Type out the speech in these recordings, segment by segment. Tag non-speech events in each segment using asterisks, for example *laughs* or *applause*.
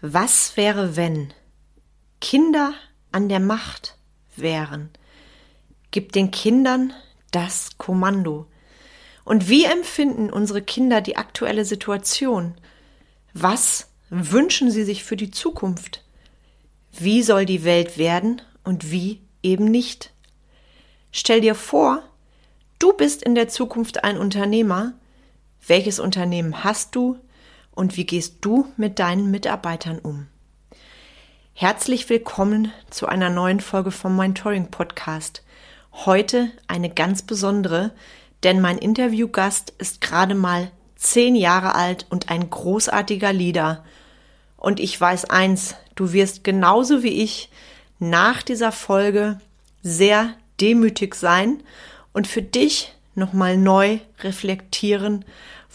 Was wäre, wenn Kinder an der Macht wären? Gib den Kindern das Kommando. Und wie empfinden unsere Kinder die aktuelle Situation? Was wünschen sie sich für die Zukunft? Wie soll die Welt werden und wie eben nicht? Stell dir vor, du bist in der Zukunft ein Unternehmer. Welches Unternehmen hast du und wie gehst du mit deinen Mitarbeitern um? Herzlich willkommen zu einer neuen Folge vom Mentoring Podcast. Heute eine ganz besondere, denn mein Interviewgast ist gerade mal zehn Jahre alt und ein großartiger Leader. Und ich weiß eins, du wirst genauso wie ich nach dieser Folge sehr demütig sein und für dich nochmal neu reflektieren,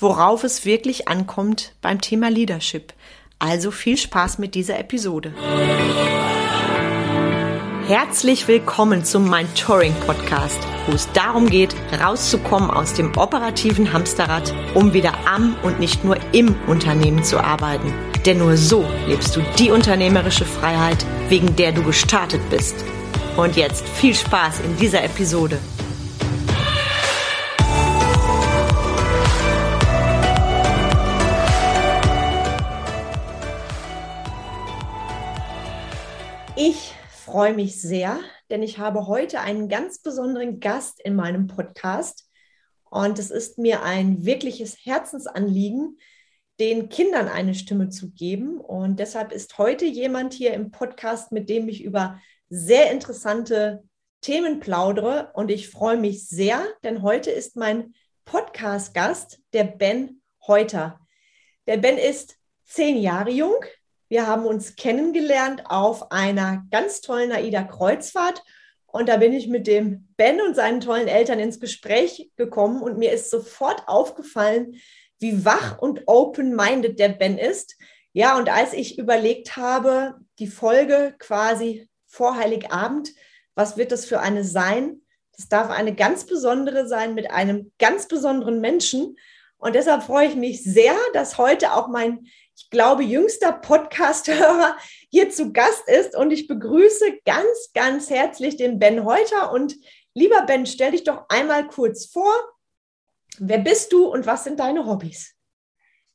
worauf es wirklich ankommt beim Thema Leadership. Also viel Spaß mit dieser Episode. Herzlich willkommen zum Mentoring Podcast, wo es darum geht, rauszukommen aus dem operativen Hamsterrad, um wieder am und nicht nur im Unternehmen zu arbeiten. Denn nur so lebst du die unternehmerische Freiheit, wegen der du gestartet bist. Und jetzt viel Spaß in dieser Episode. Ich freue mich sehr, denn ich habe heute einen ganz besonderen Gast in meinem Podcast. Und es ist mir ein wirkliches Herzensanliegen, den Kindern eine Stimme zu geben. Und deshalb ist heute jemand hier im Podcast, mit dem ich über sehr interessante Themen plaudere. Und ich freue mich sehr, denn heute ist mein Podcast-Gast der Ben Heuter. Der Ben ist zehn Jahre jung, wir haben uns kennengelernt auf einer ganz tollen AIDA-Kreuzfahrt. Und da bin ich mit dem Ben und seinen tollen Eltern ins Gespräch gekommen und mir ist sofort aufgefallen, wie wach und open-minded der Ben ist. Ja, und als ich überlegt habe, die Folge quasi vor Heiligabend, was wird das für eine sein? Das darf eine ganz besondere sein mit einem ganz besonderen Menschen. Und deshalb freue ich mich sehr, dass heute auch mein ich glaube, jüngster Podcast-Hörer hier zu Gast ist. Und ich begrüße ganz, ganz herzlich den Ben Heuter. Und lieber Ben, stell dich doch einmal kurz vor. Wer bist du und was sind deine Hobbys?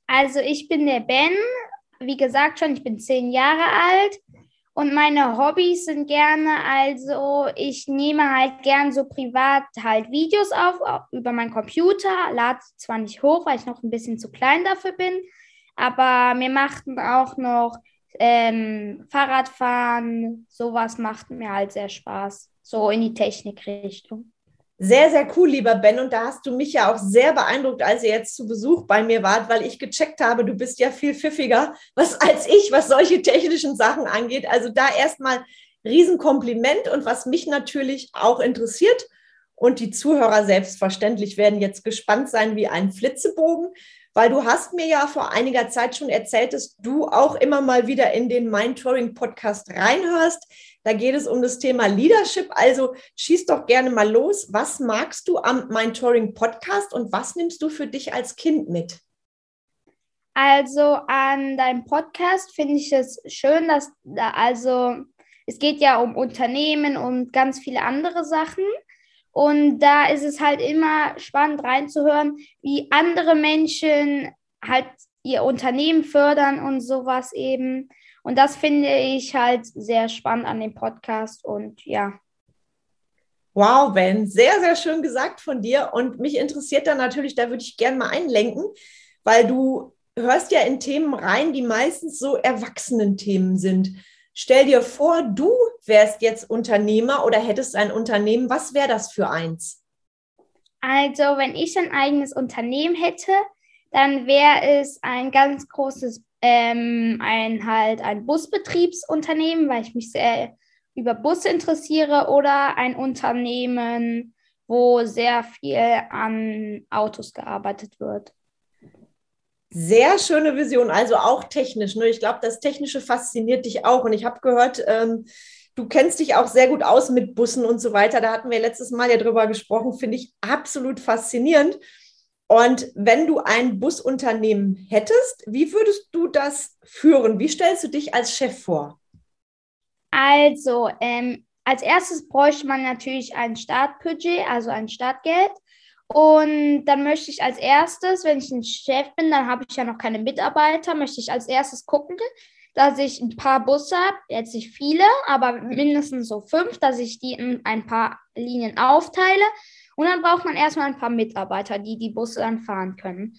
Also ich bin der Ben, wie gesagt schon, ich bin zehn Jahre alt und meine Hobbys sind gerne, also ich nehme halt gern so privat halt Videos auf über meinen Computer, lade zwar nicht hoch, weil ich noch ein bisschen zu klein dafür bin, aber mir machten auch noch ähm, Fahrradfahren, sowas macht mir halt sehr Spaß, so in die Technikrichtung. Sehr, sehr cool, lieber Ben. Und da hast du mich ja auch sehr beeindruckt, als ihr jetzt zu Besuch bei mir wart, weil ich gecheckt habe, du bist ja viel pfiffiger was, als ich, was solche technischen Sachen angeht. Also da erstmal Riesenkompliment und was mich natürlich auch interessiert und die Zuhörer selbstverständlich werden jetzt gespannt sein wie ein Flitzebogen weil du hast mir ja vor einiger Zeit schon erzählt, dass du auch immer mal wieder in den Mindtouring Podcast reinhörst. Da geht es um das Thema Leadership. Also schieß doch gerne mal los. Was magst du am Mindtouring Podcast und was nimmst du für dich als Kind mit? Also an deinem Podcast finde ich es schön, dass also es geht ja um Unternehmen und ganz viele andere Sachen. Und da ist es halt immer spannend reinzuhören, wie andere Menschen halt ihr Unternehmen fördern und sowas eben. Und das finde ich halt sehr spannend an dem Podcast und ja. Wow, Ben, sehr, sehr schön gesagt von dir. Und mich interessiert dann natürlich, da würde ich gerne mal einlenken, weil du hörst ja in Themen rein, die meistens so Erwachsenen-Themen sind. Stell dir vor, du wärst jetzt Unternehmer oder hättest ein Unternehmen. Was wäre das für eins? Also, wenn ich ein eigenes Unternehmen hätte, dann wäre es ein ganz großes, ähm, ein halt ein Busbetriebsunternehmen, weil ich mich sehr über Busse interessiere oder ein Unternehmen, wo sehr viel an Autos gearbeitet wird. Sehr schöne Vision, also auch technisch. Ne? Ich glaube, das Technische fasziniert dich auch. Und ich habe gehört, ähm, du kennst dich auch sehr gut aus mit Bussen und so weiter. Da hatten wir letztes Mal ja drüber gesprochen, finde ich absolut faszinierend. Und wenn du ein Busunternehmen hättest, wie würdest du das führen? Wie stellst du dich als Chef vor? Also, ähm, als erstes bräuchte man natürlich ein Startbudget, also ein Startgeld. Und dann möchte ich als erstes, wenn ich ein Chef bin, dann habe ich ja noch keine Mitarbeiter, möchte ich als erstes gucken, dass ich ein paar Busse habe, jetzt nicht viele, aber mindestens so fünf, dass ich die in ein paar Linien aufteile. Und dann braucht man erstmal ein paar Mitarbeiter, die die Busse dann fahren können.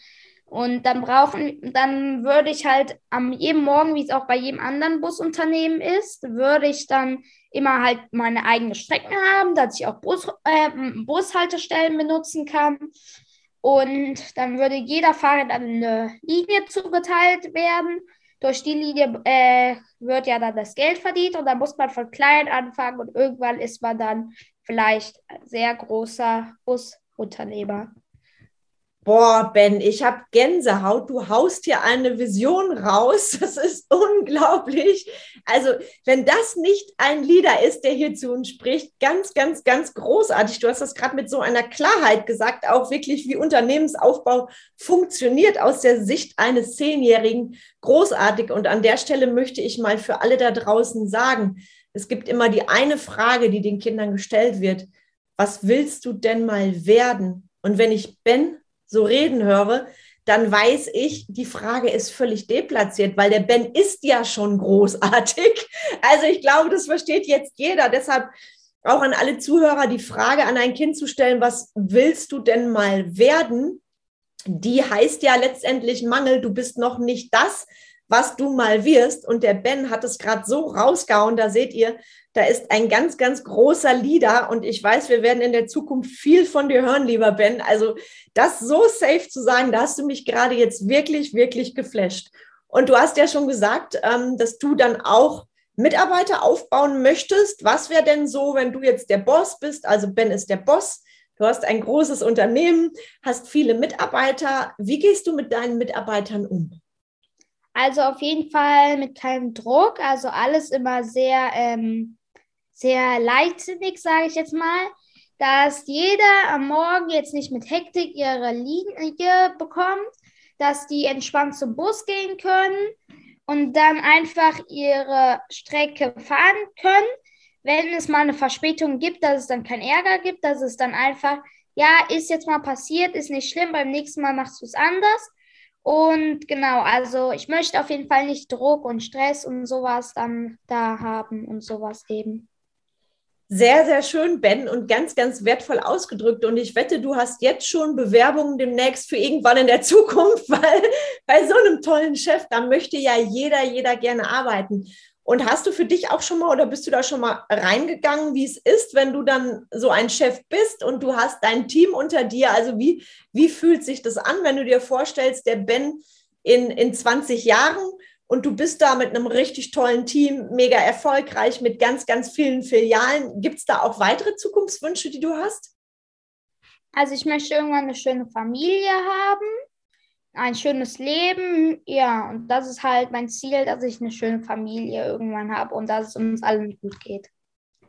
Und dann brauchen, dann würde ich halt am jedem Morgen, wie es auch bei jedem anderen Busunternehmen ist, würde ich dann immer halt meine eigenen Strecken haben, dass ich auch Bus, äh, Bushaltestellen benutzen kann. Und dann würde jeder Fahrer dann eine Linie zugeteilt werden. Durch die Linie äh, wird ja dann das Geld verdient und dann muss man von klein anfangen und irgendwann ist man dann vielleicht sehr großer Busunternehmer. Boah, Ben, ich habe Gänsehaut. Du haust hier eine Vision raus. *laughs* Das ist unglaublich. Also, wenn das nicht ein Leader ist, der hier zu uns spricht, ganz, ganz, ganz großartig. Du hast das gerade mit so einer Klarheit gesagt, auch wirklich, wie Unternehmensaufbau funktioniert aus der Sicht eines Zehnjährigen. Großartig. Und an der Stelle möchte ich mal für alle da draußen sagen, es gibt immer die eine Frage, die den Kindern gestellt wird. Was willst du denn mal werden? Und wenn ich Ben so reden höre, dann weiß ich, die Frage ist völlig deplatziert, weil der Ben ist ja schon großartig. *laughs* Also ich glaube, das versteht jetzt jeder. Deshalb auch an alle Zuhörer die Frage an ein Kind zu stellen, was willst du denn mal werden? Die heißt ja letztendlich Mangel, du bist noch nicht das, was du mal wirst. Und der Ben hat es gerade so rausgehauen, da seht ihr, da ist ein ganz, ganz großer Leader und ich weiß, wir werden in der Zukunft viel von dir hören, lieber Ben. Also das so safe zu sagen, da hast du mich gerade jetzt wirklich, wirklich geflasht. Und du hast ja schon gesagt, ähm, dass du dann auch Mitarbeiter aufbauen möchtest. Was wäre denn so, wenn du jetzt der Boss bist? Also Ben ist der Boss. Du hast ein großes Unternehmen, hast viele Mitarbeiter. Wie gehst du mit deinen Mitarbeitern um? Also auf jeden Fall mit keinem Druck. Also alles immer sehr ähm, sehr leichtsinnig, sage ich jetzt mal, dass jeder am Morgen jetzt nicht mit Hektik ihre Linie bekommt, dass die entspannt zum Bus gehen können und dann einfach ihre Strecke fahren können. Wenn es mal eine Verspätung gibt, dass es dann keinen Ärger gibt, dass es dann einfach, ja, ist jetzt mal passiert, ist nicht schlimm, beim nächsten Mal machst du es anders. Und genau, also ich möchte auf jeden Fall nicht Druck und Stress und sowas dann da haben und sowas eben. Sehr, sehr schön, Ben, und ganz, ganz wertvoll ausgedrückt. Und ich wette, du hast jetzt schon Bewerbungen demnächst für irgendwann in der *laughs* Zukunft, weil bei so einem tollen Chef, da möchte ja jeder, jeder gerne arbeiten. Und hast du für dich auch schon mal oder bist du da schon mal reingegangen, wie es ist, wenn du dann so ein Chef bist und du hast dein Team unter dir? Also wie, wie fühlt sich das an, wenn du dir vorstellst, der Ben in, in 20 Jahren und du bist da mit einem richtig tollen Team, mega erfolgreich mit ganz, ganz vielen Filialen. Gibt es da auch weitere Zukunftswünsche, die du hast? Also ich möchte irgendwann eine schöne Familie haben, ein schönes Leben, ja, und das ist halt mein Ziel, dass ich eine schöne Familie irgendwann habe und dass es uns allen gut geht.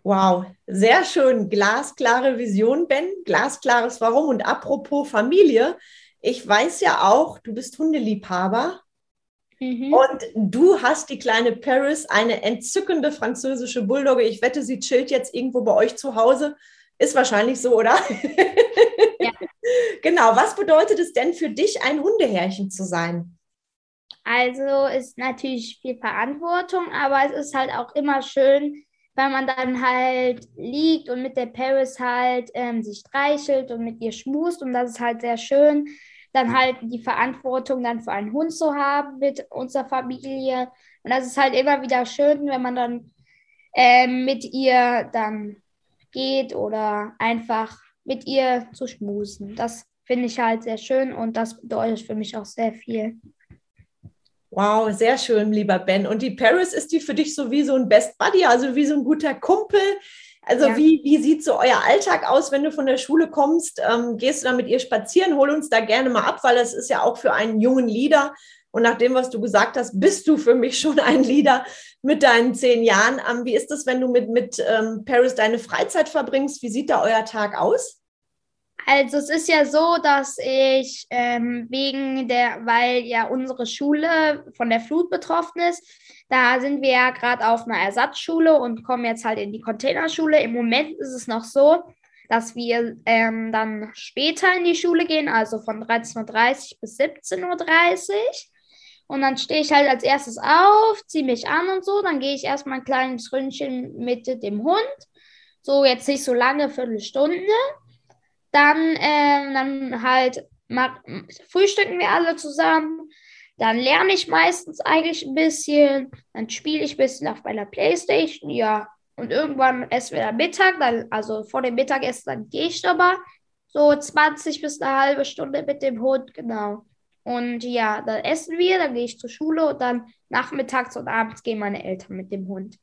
Wow, sehr schön. Glasklare Vision, Ben. Glasklares Warum. Und apropos Familie, ich weiß ja auch, du bist Hundeliebhaber Mhm. Und du hast die kleine Paris, eine entzückende französische Bulldogge. Ich wette, sie chillt jetzt irgendwo bei euch zu Hause. Ist wahrscheinlich so, oder? *laughs* Ja. genau. Was bedeutet es denn für dich, ein Hundehärchen zu sein? Also ist natürlich viel Verantwortung, aber es ist halt auch immer schön, weil man dann halt liegt und mit der Paris halt ähm, sich streichelt und mit ihr schmust und das ist halt sehr schön dann halt die Verantwortung dann für einen Hund zu haben mit unserer Familie. Und das ist halt immer wieder schön, wenn man dann äh, mit ihr dann geht oder einfach mit ihr zu schmusen. Das finde ich halt sehr schön und das bedeutet für mich auch sehr viel. Wow, sehr schön, lieber Ben. Und die Paris ist die für dich so wie so ein Best Buddy, also wie so ein guter Kumpel, also ja. wie, wie sieht so euer Alltag aus, wenn du von der Schule kommst? Ähm, gehst du dann mit ihr spazieren? Hol uns da gerne mal ab, weil das ist ja auch für einen jungen Leader. Und nach dem, was du gesagt hast, bist du für mich schon ein Leader mit deinen zehn Jahren. Ähm, wie ist das, wenn du mit, mit ähm, Paris deine Freizeit verbringst? Wie sieht da euer Tag aus? Also es ist ja so, dass ich ähm, wegen der, weil ja unsere Schule von der Flut betroffen ist, da sind wir ja gerade auf einer Ersatzschule und kommen jetzt halt in die Containerschule. Im Moment ist es noch so, dass wir ähm, dann später in die Schule gehen, also von 13.30 Uhr bis 17.30 Uhr. Und dann stehe ich halt als erstes auf, ziehe mich an und so. Dann gehe ich erstmal ein kleines Ründchen mit dem Hund. So jetzt nicht so lange, Viertelstunde. Dann, ähm, dann halt mach, frühstücken wir alle zusammen. Dann lerne ich meistens eigentlich ein bisschen. Dann spiele ich ein bisschen auf meiner Playstation. Ja, und irgendwann essen wir dann Mittag, dann, also vor dem Mittagessen, dann gehe ich nochmal so 20 bis eine halbe Stunde mit dem Hund, genau. Und ja, dann essen wir, dann gehe ich zur Schule und dann nachmittags und abends gehen meine Eltern mit dem Hund.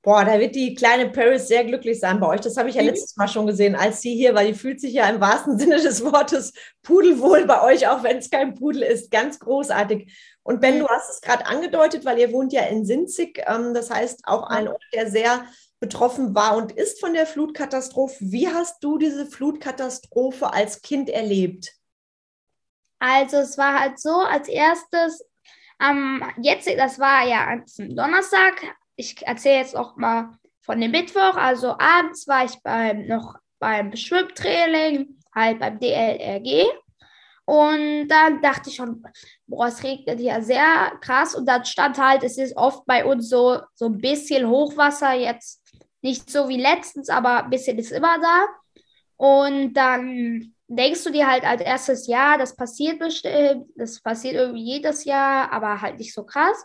Boah, da wird die kleine Paris sehr glücklich sein bei euch. Das habe ich ja mhm. letztes Mal schon gesehen, als sie hier, weil die fühlt sich ja im wahrsten *laughs* Sinne des Wortes pudelwohl bei euch, auch wenn es kein Pudel ist. Ganz großartig. Und Ben, mhm. du hast es gerade angedeutet, weil ihr wohnt ja in Sinzig. Ähm, das heißt auch ein Ort, der sehr betroffen war und ist von der Flutkatastrophe. Wie hast du diese Flutkatastrophe als Kind erlebt? Also es war halt so, als erstes, ähm, jetzt, das war ja am Donnerstag, ich erzähle jetzt auch mal von dem Mittwoch, also abends war ich beim, noch beim Schwimmtraining, halt beim DLRG. Und dann dachte ich schon, boah, es regnet ja sehr krass. Und dann stand halt, es ist oft bei uns so, so ein bisschen Hochwasser, jetzt nicht so wie letztens, aber ein bisschen ist immer da. Und dann denkst du dir halt als erstes, ja, das passiert bestimmt, das passiert irgendwie jedes Jahr, aber halt nicht so krass.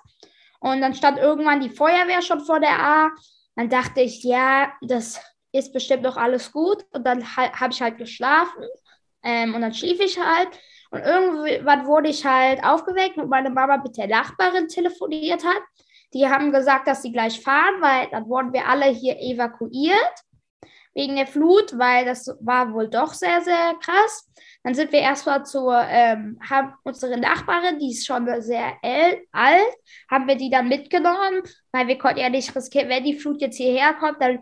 Und dann stand irgendwann die Feuerwehr schon vor der A. Dann dachte ich, ja, das ist bestimmt noch alles gut. Und dann habe ich halt geschlafen. Ähm, und dann schlief ich halt. Und irgendwann wurde ich halt aufgeweckt, und meine Mama mit der Nachbarin telefoniert hat. Die haben gesagt, dass sie gleich fahren, weil dann wurden wir alle hier evakuiert wegen der Flut, weil das war wohl doch sehr, sehr krass. Dann sind wir erstmal zu, ähm, haben unsere Nachbarin, die ist schon sehr alt, haben wir die dann mitgenommen, weil wir konnten ja nicht riskieren, wenn die Flut jetzt hierher kommt, dann,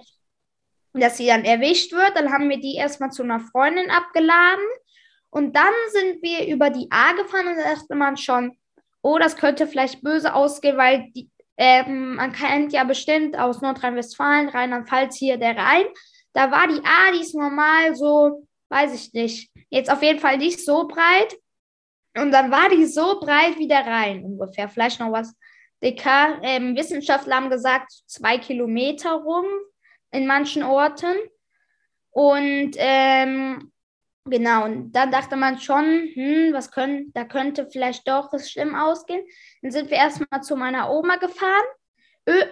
dass sie dann erwischt wird. Dann haben wir die erstmal zu einer Freundin abgeladen. Und dann sind wir über die A gefahren und da dachte man schon, oh, das könnte vielleicht böse ausgehen, weil die, ähm, man kennt ja bestimmt aus Nordrhein-Westfalen, Rheinland-Pfalz hier der Rhein. Da war die A, die ist normal so, weiß ich nicht, jetzt auf jeden Fall nicht so breit. Und dann war die so breit wie der Rhein ungefähr. Vielleicht noch was dicker. Ähm, Wissenschaftler haben gesagt, zwei Kilometer rum in manchen Orten. Und ähm, genau, und dann dachte man schon, hm, was können, da könnte vielleicht doch es schlimm ausgehen. Dann sind wir erstmal zu meiner Oma gefahren.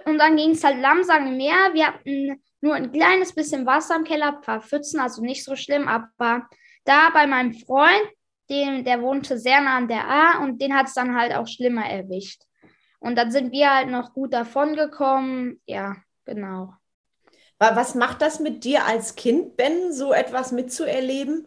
Und dann ging es halt langsam mehr. Wir hatten nur ein kleines bisschen Wasser im Keller, ein paar Pfützen, also nicht so schlimm, aber da bei meinem Freund, den, der wohnte sehr nah an der A und den hat es dann halt auch schlimmer erwischt. Und dann sind wir halt noch gut davon gekommen. Ja, genau. Was macht das mit dir als Kind, Ben, so etwas mitzuerleben?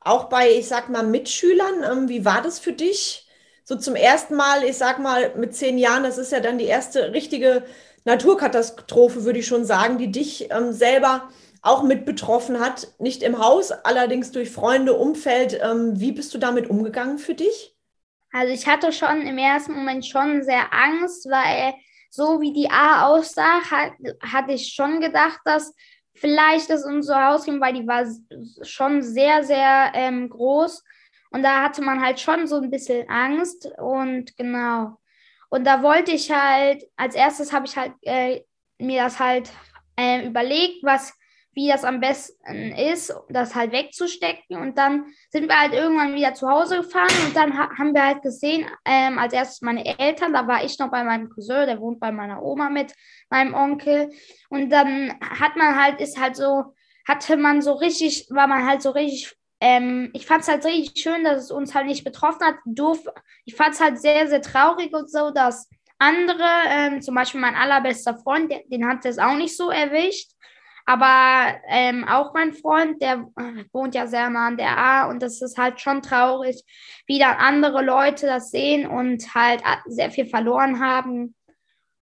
Auch bei, ich sag mal, Mitschülern. Ähm, wie war das für dich? So zum ersten Mal, ich sag mal, mit zehn Jahren, das ist ja dann die erste richtige Naturkatastrophe, würde ich schon sagen, die dich ähm, selber auch mit betroffen hat. Nicht im Haus, allerdings durch Freunde, Umfeld. Ähm, wie bist du damit umgegangen für dich? Also ich hatte schon im ersten Moment schon sehr Angst, weil so wie die A aussah, hat, hatte ich schon gedacht, dass vielleicht das unser Haus ging, weil die war schon sehr, sehr ähm, groß. Und da hatte man halt schon so ein bisschen Angst. Und genau. Und da wollte ich halt, als erstes habe ich halt äh, mir das halt äh, überlegt, was, wie das am besten ist, das halt wegzustecken. Und dann sind wir halt irgendwann wieder zu Hause gefahren und dann ha haben wir halt gesehen, ähm, als erstes meine Eltern, da war ich noch bei meinem Cousin, der wohnt bei meiner Oma mit meinem Onkel. Und dann hat man halt, ist halt so, hatte man so richtig, war man halt so richtig ähm, ich fand es halt richtig schön, dass es uns halt nicht betroffen hat. Doof. Ich fand es halt sehr, sehr traurig und so, dass andere, ähm, zum Beispiel mein allerbester Freund, den, den hat es auch nicht so erwischt. Aber ähm, auch mein Freund, der äh, wohnt ja sehr nah an der A und das ist halt schon traurig, wie dann andere Leute das sehen und halt äh, sehr viel verloren haben.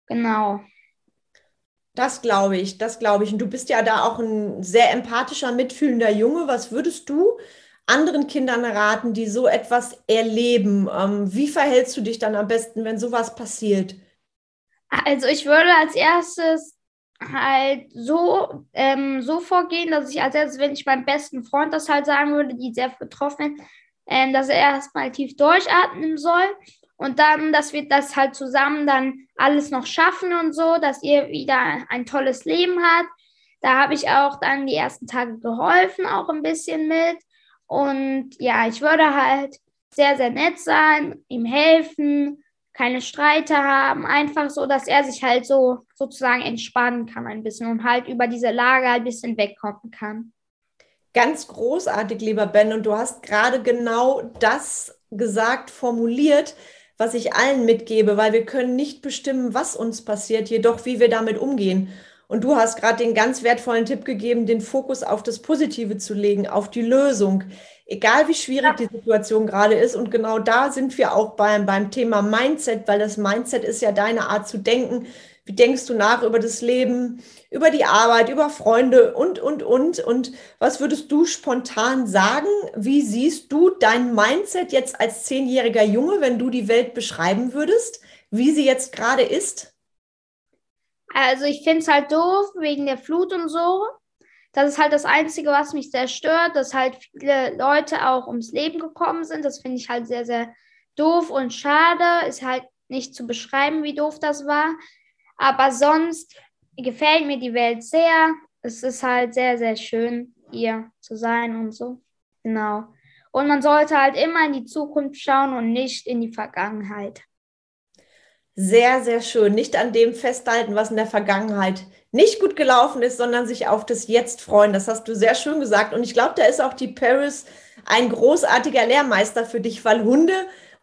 Genau. Das glaube ich, das glaube ich. Und du bist ja da auch ein sehr empathischer, mitfühlender Junge. Was würdest du anderen Kindern raten, die so etwas erleben? Ähm, wie verhältst du dich dann am besten, wenn sowas passiert? Also ich würde als erstes halt so, ähm, so vorgehen, dass ich als erstes, wenn ich meinem besten Freund das halt sagen würde, die sehr betroffen ist, ähm, dass er erstmal tief durchatmen soll und dann, dass wir das halt zusammen dann alles noch schaffen und so, dass ihr wieder ein tolles Leben habt. Da habe ich auch dann die ersten Tage geholfen, auch ein bisschen mit. Und ja, ich würde halt sehr, sehr nett sein, ihm helfen, keine Streite haben, einfach so, dass er sich halt so sozusagen entspannen kann ein bisschen und halt über diese Lage ein bisschen wegkommen kann. Ganz großartig, lieber Ben. Und du hast gerade genau das gesagt, formuliert, was ich allen mitgebe, weil wir können nicht bestimmen, was uns passiert, jedoch wie wir damit umgehen. Und du hast gerade den ganz wertvollen Tipp gegeben, den Fokus auf das Positive zu legen, auf die Lösung egal wie schwierig die Situation gerade ist. Und genau da sind wir auch beim, beim Thema Mindset, weil das Mindset ist ja deine Art zu denken. Wie denkst du nach über das Leben, über die Arbeit, über Freunde und, und, und? Und was würdest du spontan sagen? Wie siehst du dein Mindset jetzt als zehnjähriger Junge, wenn du die Welt beschreiben würdest, wie sie jetzt gerade ist? Also ich finde es halt doof wegen der Flut und so. Das ist halt das Einzige, was mich sehr stört, dass halt viele Leute auch ums Leben gekommen sind. Das finde ich halt sehr, sehr doof und schade. Ist halt nicht zu beschreiben, wie doof das war. Aber sonst gefällt mir die Welt sehr. Es ist halt sehr, sehr schön, hier zu sein und so. Genau. Und man sollte halt immer in die Zukunft schauen und nicht in die Vergangenheit. Sehr, sehr schön. Nicht an dem festhalten, was in der Vergangenheit nicht gut gelaufen ist, sondern sich auf das Jetzt freuen. Das hast du sehr schön gesagt. Und ich glaube, da ist auch die Paris ein großartiger Lehrmeister für dich, weil Hunde,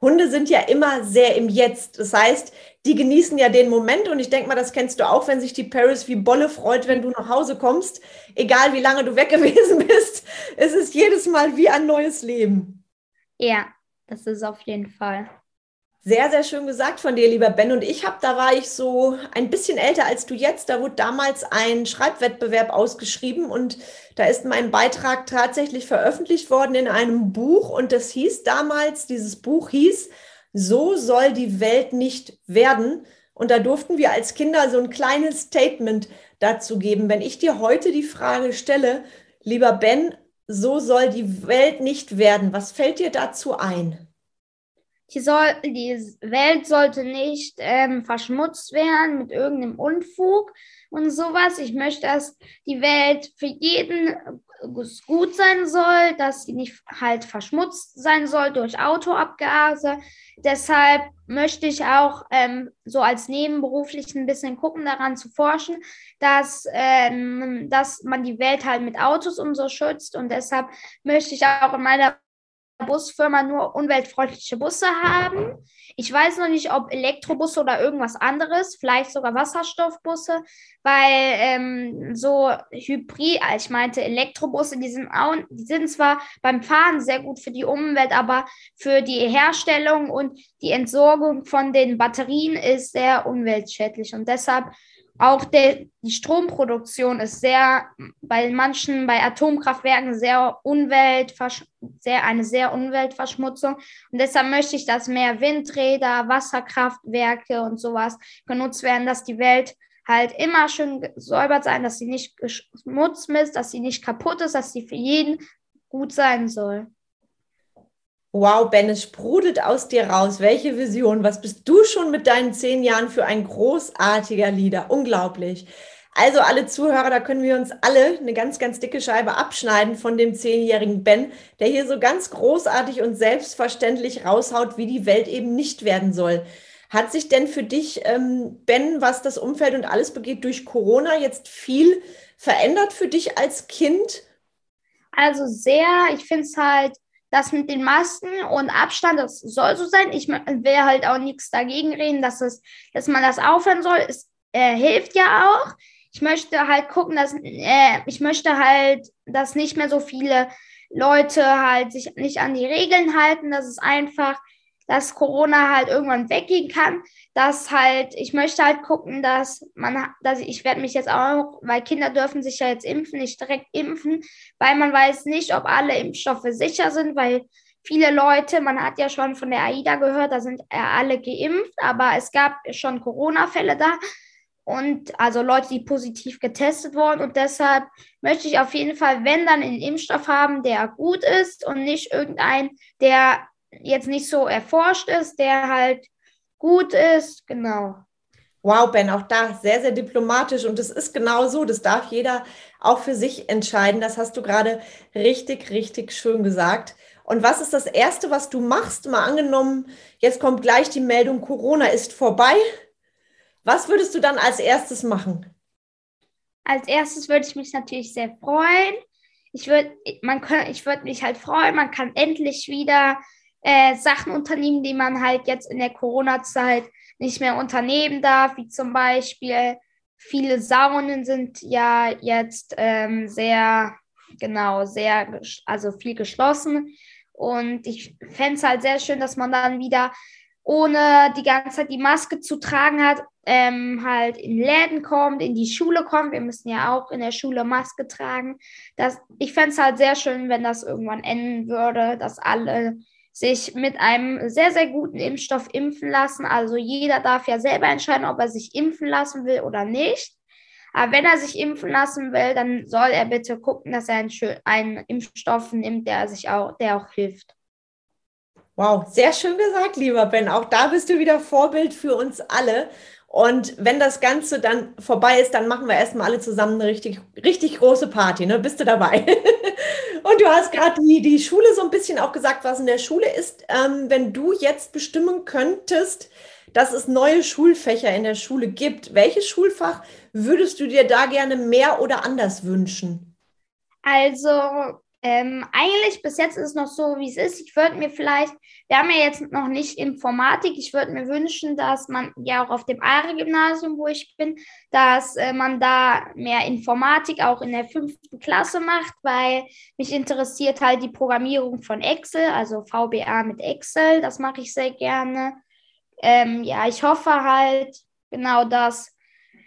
Hunde sind ja immer sehr im Jetzt. Das heißt, die genießen ja den Moment. Und ich denke mal, das kennst du auch, wenn sich die Paris wie Bolle freut, wenn du nach Hause kommst. Egal wie lange du weg *laughs* gewesen bist, es ist jedes Mal wie ein neues Leben. Ja, das ist auf jeden Fall. Sehr, sehr schön gesagt von dir, lieber Ben. Und ich habe, da war ich so ein bisschen älter als du jetzt. Da wurde damals ein Schreibwettbewerb ausgeschrieben und da ist mein Beitrag tatsächlich veröffentlicht worden in einem Buch. Und das hieß damals, dieses Buch hieß, so soll die Welt nicht werden. Und da durften wir als Kinder so ein kleines Statement dazu geben. Wenn ich dir heute die Frage stelle, lieber Ben, so soll die Welt nicht werden, was fällt dir dazu ein? Die, soll, die Welt sollte nicht ähm, verschmutzt werden mit irgendeinem Unfug und sowas. Ich möchte, dass die Welt für jeden gut sein soll, dass sie nicht halt verschmutzt sein soll durch Autoabgase. Deshalb möchte ich auch ähm, so als nebenberuflich ein bisschen gucken, daran zu forschen, dass, ähm, dass man die Welt halt mit Autos und so schützt. Und deshalb möchte ich auch in meiner Busfirma nur umweltfreundliche Busse haben. Ich weiß noch nicht, ob Elektrobusse oder irgendwas anderes, vielleicht sogar Wasserstoffbusse, weil ähm, so Hybrid, äh, ich meinte Elektrobusse, die sind, auch, die sind zwar beim Fahren sehr gut für die Umwelt, aber für die Herstellung und die Entsorgung von den Batterien ist sehr umweltschädlich und deshalb auch der, die Stromproduktion ist sehr bei manchen, bei Atomkraftwerken sehr umweltversch sehr, eine sehr Umweltverschmutzung. Und deshalb möchte ich, dass mehr Windräder, Wasserkraftwerke und sowas genutzt werden, dass die Welt halt immer schön gesäubert sein, dass sie nicht geschmutzt ist, dass sie nicht kaputt ist, dass sie für jeden gut sein soll. Wow, Ben, es sprudelt aus dir raus. Welche Vision? Was bist du schon mit deinen zehn Jahren für ein großartiger Leader? Unglaublich. Also alle Zuhörer, da können wir uns alle eine ganz, ganz dicke Scheibe abschneiden von dem zehnjährigen Ben, der hier so ganz großartig und selbstverständlich raushaut, wie die Welt eben nicht werden soll. Hat sich denn für dich, ähm, Ben, was das Umfeld und alles begeht, durch Corona jetzt viel verändert für dich als Kind? Also sehr. Ich finde es halt das mit den Masken und Abstand, das soll so sein. Ich will halt auch nichts dagegen reden, dass, es, dass man das aufhören soll. Es äh, hilft ja auch. Ich möchte halt gucken, dass äh, ich möchte halt, dass nicht mehr so viele Leute halt sich nicht an die Regeln halten, dass es einfach dass Corona halt irgendwann weggehen kann, dass halt, ich möchte halt gucken, dass man, dass ich, ich werde mich jetzt auch, weil Kinder dürfen sich ja jetzt impfen, nicht direkt impfen, weil man weiß nicht, ob alle Impfstoffe sicher sind, weil viele Leute, man hat ja schon von der AIDA gehört, da sind alle geimpft, aber es gab schon Corona-Fälle da und also Leute, die positiv getestet wurden. Und deshalb möchte ich auf jeden Fall, wenn dann einen Impfstoff haben, der gut ist und nicht irgendein, der jetzt nicht so erforscht ist, der halt gut ist. Genau. Wow, Ben, auch da sehr, sehr diplomatisch. Und es ist genau so. Das darf jeder auch für sich entscheiden. Das hast du gerade richtig, richtig schön gesagt. Und was ist das Erste, was du machst? Mal angenommen, jetzt kommt gleich die Meldung, Corona ist vorbei. Was würdest du dann als erstes machen? Als erstes würde ich mich natürlich sehr freuen. Ich würde würd mich halt freuen, man kann endlich wieder äh, Sachen unternehmen, die man halt jetzt in der Corona-Zeit nicht mehr unternehmen darf, wie zum Beispiel viele Saunen sind ja jetzt ähm, sehr, genau, sehr, also viel geschlossen. Und ich fände es halt sehr schön, dass man dann wieder ohne die ganze Zeit die Maske zu tragen hat, ähm, halt in Läden kommt, in die Schule kommt. Wir müssen ja auch in der Schule Maske tragen. Das, ich fände es halt sehr schön, wenn das irgendwann enden würde, dass alle sich mit einem sehr, sehr guten Impfstoff impfen lassen. Also jeder darf ja selber entscheiden, ob er sich impfen lassen will oder nicht. Aber wenn er sich impfen lassen will, dann soll er bitte gucken, dass er einen, einen Impfstoff nimmt, der sich auch, der auch hilft. Wow, sehr schön gesagt, lieber Ben. Auch da bist du wieder Vorbild für uns alle. Und wenn das Ganze dann vorbei ist, dann machen wir erstmal alle zusammen eine richtig, richtig große Party. Ne? Bist du dabei? *laughs* Und du hast gerade die, die Schule so ein bisschen auch gesagt, was in der Schule ist. Ähm, wenn du jetzt bestimmen könntest, dass es neue Schulfächer in der Schule gibt, welches Schulfach würdest du dir da gerne mehr oder anders wünschen? Also ähm, eigentlich bis jetzt ist es noch so, wie es ist. Ich würde mir vielleicht, wir haben ja jetzt noch nicht Informatik, ich würde mir wünschen, dass man ja auch auf dem Aare-Gymnasium, wo ich bin, dass äh, man da mehr Informatik auch in der fünften Klasse macht, weil mich interessiert halt die Programmierung von Excel, also VBA mit Excel, das mache ich sehr gerne. Ähm, ja, ich hoffe halt genau, dass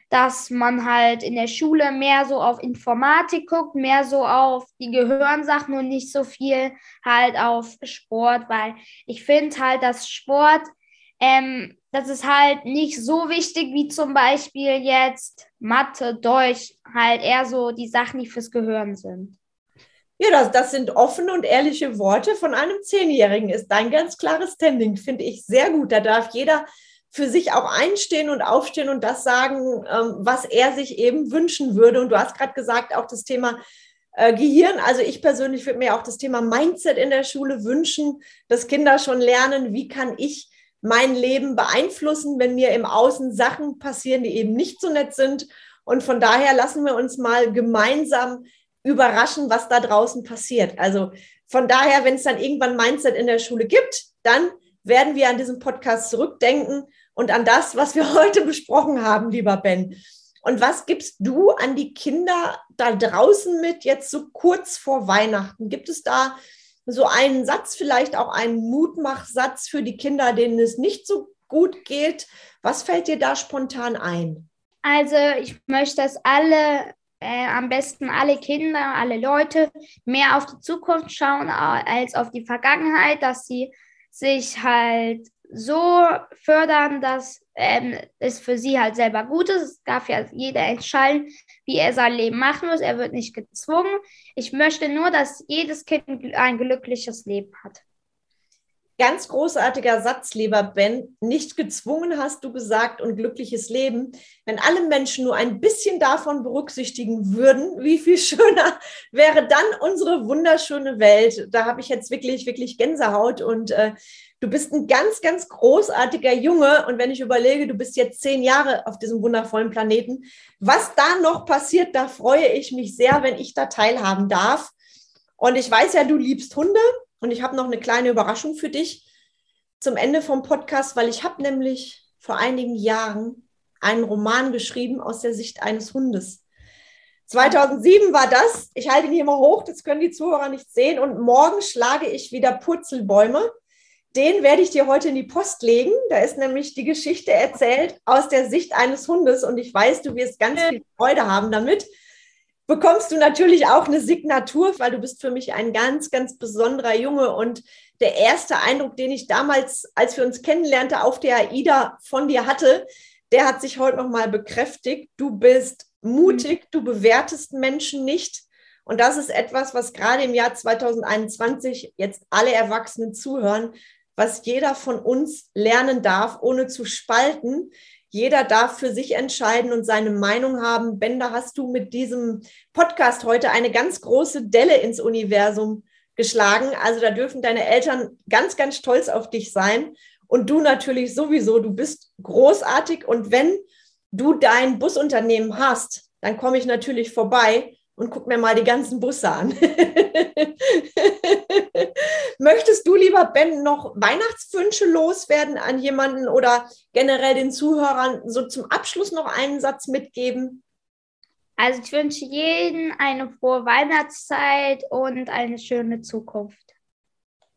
dass man halt in der Schule mehr so auf Informatik guckt, mehr so auf die Gehirnsachen und nicht so viel halt auf Sport, weil ich finde halt, dass Sport, ähm, das ist halt nicht so wichtig wie zum Beispiel jetzt Mathe, Deutsch, halt eher so die Sachen, die fürs Gehirn sind. Ja, das, das sind offene und ehrliche Worte von einem Zehnjährigen. Ist dein ganz klares Standing, finde ich sehr gut. Da darf jeder für sich auch einstehen und aufstehen und das sagen, ähm, was er sich eben wünschen würde. Und du hast gerade gesagt, auch das Thema äh, Gehirn. Also ich persönlich würde mir auch das Thema Mindset in der Schule wünschen, dass Kinder schon lernen, wie kann ich mein Leben beeinflussen, wenn mir im Außen Sachen passieren, die eben nicht so nett sind. Und von daher lassen wir uns mal gemeinsam überraschen, was da draußen passiert. Also von daher, wenn es dann irgendwann Mindset in der Schule gibt, dann werden wir an diesem Podcast zurückdenken und an das, was wir *laughs* heute besprochen haben, lieber Ben. Und was gibst du an die Kinder da draußen mit, jetzt so kurz vor Weihnachten? Gibt es da so einen Satz, vielleicht auch einen Mutmachsatz für die Kinder, denen es nicht so gut geht? Was fällt dir da spontan ein? Also ich möchte, dass alle, äh, am besten alle Kinder, alle Leute mehr auf die Zukunft schauen als auf die Vergangenheit, dass sie sich halt so fördern, dass ähm, es für sie halt selber gut ist. Es darf ja jeder entscheiden, wie er sein Leben machen muss. Er wird nicht gezwungen. Ich möchte nur, dass jedes Kind ein glückliches Leben hat. Ganz großartiger Satz, lieber Ben. Nicht gezwungen hast du gesagt und glückliches Leben. Wenn alle Menschen nur ein bisschen davon berücksichtigen würden, wie viel *laughs* schöner wäre dann unsere wunderschöne Welt. Da habe ich jetzt wirklich, wirklich Gänsehaut und äh, du bist ein ganz, ganz großartiger Junge. Und wenn ich überlege, du bist jetzt zehn Jahre auf diesem wundervollen Planeten, was da noch passiert, da freue ich mich sehr, wenn ich da teilhaben darf. Und ich weiß ja, du liebst Hunde. Und ich habe noch eine kleine Überraschung für dich zum Ende vom Podcast, weil ich habe nämlich vor einigen Jahren einen Roman geschrieben aus der Sicht eines Hundes. 2007 war das. Ich halte ihn hier mal hoch, das können die Zuhörer nicht sehen. Und morgen schlage ich wieder Purzelbäume. den werde ich dir heute in die Post legen. Da ist nämlich die Geschichte erzählt aus der Sicht eines Hundes und ich weiß, du wirst ganz viel Freude haben damit. Bekommst du natürlich auch eine Signatur, weil du bist für mich ein ganz, ganz besonderer Junge und der erste Eindruck, den ich damals, als wir uns kennenlernte, auf der AIDA von dir hatte, der hat sich heute nochmal bekräftigt. Du bist mutig, du bewertest Menschen nicht. Und das ist etwas, was gerade im Jahr 2021 jetzt alle Erwachsenen zuhören, was jeder von uns lernen darf, ohne zu spalten. Jeder darf für sich entscheiden und seine Meinung haben. Ben, hast du mit diesem Podcast heute eine ganz große Delle ins Universum geschlagen. Also da dürfen deine Eltern ganz, ganz stolz auf dich sein. Und du natürlich sowieso, du bist großartig. Und wenn du dein Busunternehmen hast, dann komme ich natürlich vorbei und guck mir mal die ganzen Busse an. *laughs* Möchtest du, lieber Ben, noch Weihnachtswünsche loswerden an jemanden oder generell den Zuhörern so zum Abschluss noch einen Satz mitgeben? Also ich wünsche jedem eine frohe Weihnachtszeit und eine schöne Zukunft.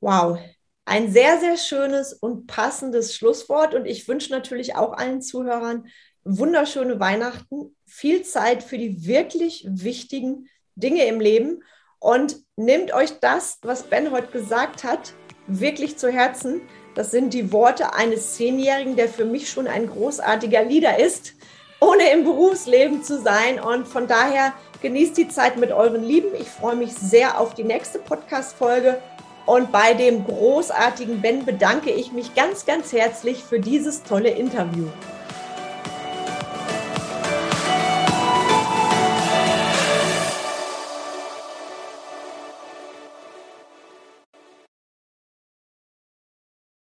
Wow, ein sehr, sehr schönes und passendes Schlusswort. Und ich wünsche natürlich auch allen Zuhörern wunderschöne Weihnachten, viel Zeit für die wirklich wichtigen Dinge im Leben und nehmt euch das, was Ben heute gesagt hat, wirklich zu Herzen. Das sind die Worte eines Zehnjährigen, der für mich schon ein großartiger Leader ist, ohne im Berufsleben zu sein. Und von daher genießt die Zeit mit euren Lieben. Ich freue mich sehr auf die nächste Podcast-Folge und bei dem großartigen Ben bedanke ich mich ganz, ganz herzlich für dieses tolle Interview.